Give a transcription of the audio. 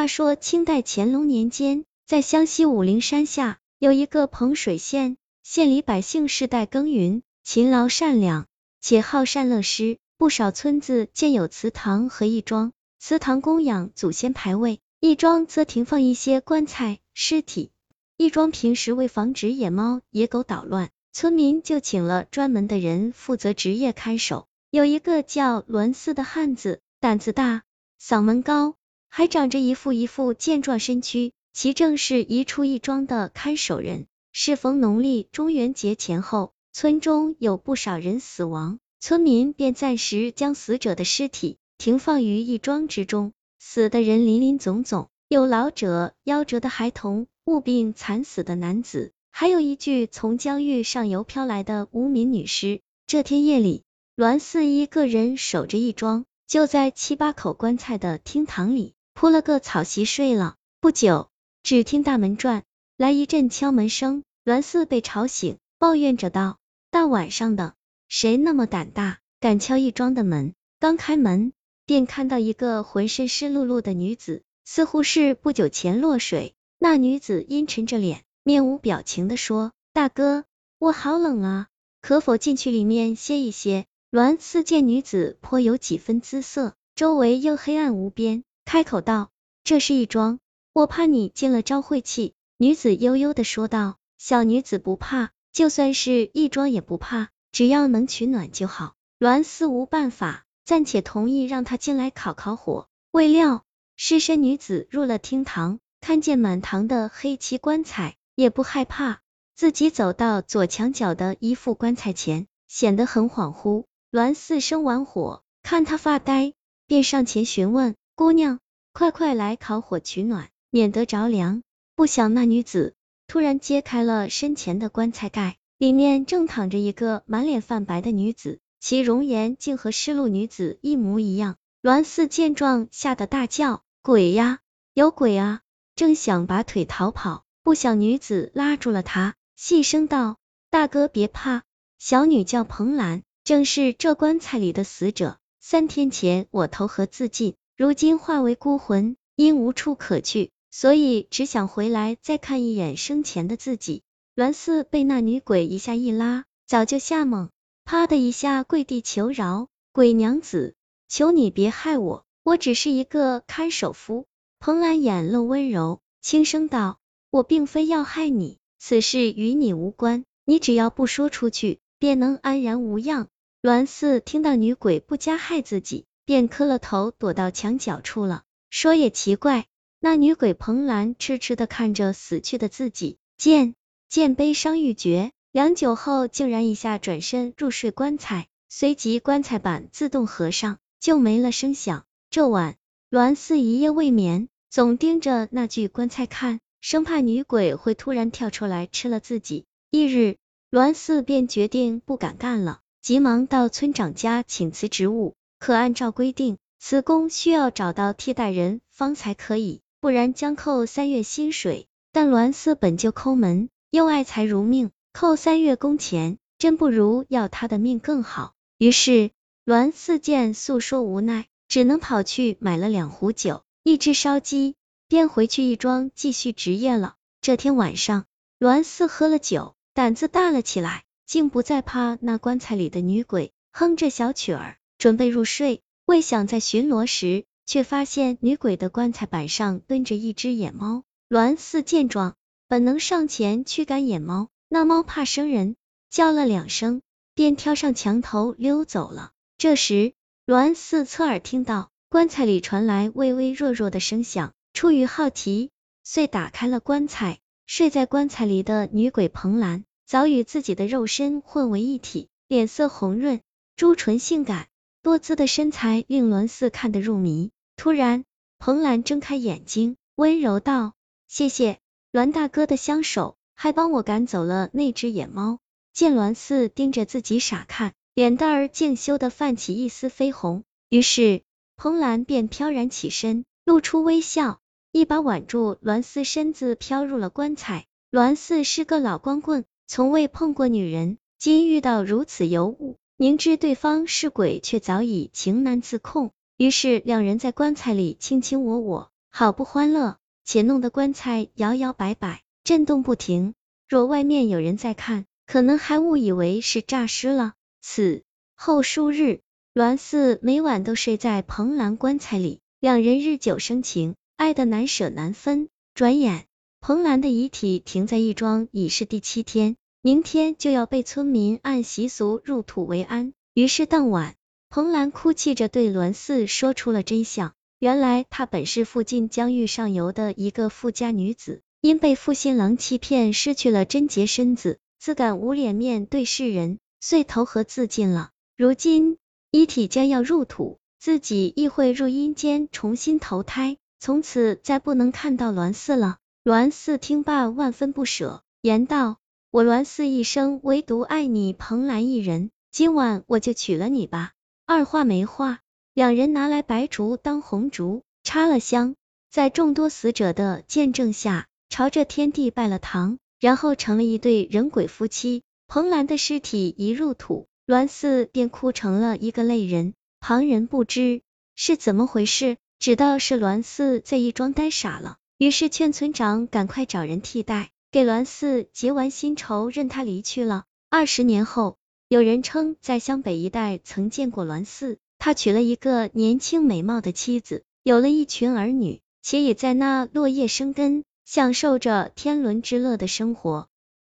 话说清代乾隆年间，在湘西武陵山下有一个彭水县，县里百姓世代耕耘，勤劳善良，且好善乐施。不少村子建有祠堂和义庄，祠堂供养祖先牌位，义庄则停放一些棺材、尸体。义庄平时为防止野猫、野狗捣乱，村民就请了专门的人负责值夜看守。有一个叫栾四的汉子，胆子大，嗓门高，还长着一副一副健壮身躯，其正是一处义庄的看守人。适逢农历中元节前后，村中有不少人死亡。村民便暂时将死者的尸体停放于义庄之中。死的人林林总总，有老者、夭折的孩童、误病惨死的男子，还有一具从疆域上游飘来的无名女尸。这天夜里，栾四一个人守着义庄，就在七八口棺材的厅堂里铺了个草席睡了。不久，只听大门转来一阵敲门声，栾四被吵醒，抱怨着道：“大晚上的。”谁那么胆大，敢敲义庄的门？刚开门，便看到一个浑身湿漉漉的女子，似乎是不久前落水。那女子阴沉着脸，面无表情的说：“大哥，我好冷啊，可否进去里面歇一歇？”栾四见女子颇有几分姿色，周围又黑暗无边，开口道：“这是一桩，我怕你进了招晦气。”女子悠悠的说道：“小女子不怕，就算是义庄也不怕。”只要能取暖就好。栾四无办法，暂且同意让他进来烤烤火。未料尸身女子入了厅堂，看见满堂的黑漆棺材，也不害怕，自己走到左墙角的一副棺材前，显得很恍惚。栾四生完火，看他发呆，便上前询问：“姑娘，快快来烤火取暖，免得着凉。”不想那女子突然揭开了身前的棺材盖。里面正躺着一个满脸泛白的女子，其容颜竟和失路女子一模一样。栾四见状，吓得大叫：“鬼呀，有鬼啊！”正想拔腿逃跑，不想女子拉住了他，细声道：“大哥别怕，小女叫彭兰，正是这棺材里的死者。三天前我投河自尽，如今化为孤魂，因无处可去，所以只想回来再看一眼生前的自己。”栾四被那女鬼一下一拉，早就吓懵，啪的一下跪地求饶：“鬼娘子，求你别害我，我只是一个看守夫。”彭兰眼露温柔，轻声道：“我并非要害你，此事与你无关，你只要不说出去，便能安然无恙。”栾四听到女鬼不加害自己，便磕了头，躲到墙角处了。说也奇怪，那女鬼彭兰痴痴的看着死去的自己，见。见悲伤欲绝，良久后竟然一下转身入睡棺材，随即棺材板自动合上，就没了声响。这晚，栾四一夜未眠，总盯着那具棺材看，生怕女鬼会突然跳出来吃了自己。一日，栾四便决定不敢干了，急忙到村长家请辞职务。可按照规定，此工需要找到替代人方才可以，不然将扣三月薪水。但栾四本就抠门。又爱财如命，扣三月工钱，真不如要他的命更好。于是栾四见诉说无奈，只能跑去买了两壶酒，一只烧鸡，便回去义庄继续值夜了。这天晚上，栾四喝了酒，胆子大了起来，竟不再怕那棺材里的女鬼，哼着小曲儿，准备入睡。未想在巡逻时，却发现女鬼的棺材板上蹲着一只野猫。栾四见状。本能上前驱赶野猫，那猫怕生人，叫了两声，便跳上墙头溜走了。这时，栾四侧耳听到棺材里传来微微弱弱的声响，出于好奇，遂打开了棺材。睡在棺材里的女鬼彭兰，早与自己的肉身混为一体，脸色红润，朱唇性感，多姿的身材令栾四看得入迷。突然，彭兰睁开眼睛，温柔道：“谢谢。”栾大哥的相守，还帮我赶走了那只野猫。见栾四盯着自己傻看，脸蛋儿竟羞得泛起一丝绯红。于是彭兰便飘然起身，露出微笑，一把挽住栾四身子，飘入了棺材。栾四是个老光棍，从未碰过女人，今遇到如此尤物，明知对方是鬼，却早已情难自控。于是两人在棺材里卿卿我我。好不欢乐，且弄得棺材摇摇摆摆，震动不停。若外面有人在看，可能还误以为是诈尸了。此后数日，栾四每晚都睡在彭兰棺材里，两人日久生情，爱得难舍难分。转眼，彭兰的遗体停在义庄已是第七天，明天就要被村民按习俗入土为安。于是当晚，彭兰哭泣着对栾四说出了真相。原来她本是附近疆域上游的一个富家女子，因被负心郎欺骗，失去了贞洁身子，自感无脸面对世人，遂投河自尽了。如今遗体将要入土，自己亦会入阴间重新投胎，从此再不能看到栾四了。栾四听罢，万分不舍，言道：“我栾四一生唯独爱你彭兰一人，今晚我就娶了你吧。”二话没话。两人拿来白烛当红烛，插了香，在众多死者的见证下，朝着天地拜了堂，然后成了一对人鬼夫妻。彭兰的尸体一入土，栾四便哭成了一个泪人。旁人不知是怎么回事，只道是栾四在义庄呆傻了，于是劝村长赶快找人替代，给栾四结完新仇，任他离去了。二十年后，有人称在湘北一带曾见过栾四。他娶了一个年轻美貌的妻子，有了一群儿女，且也在那落叶生根，享受着天伦之乐的生活。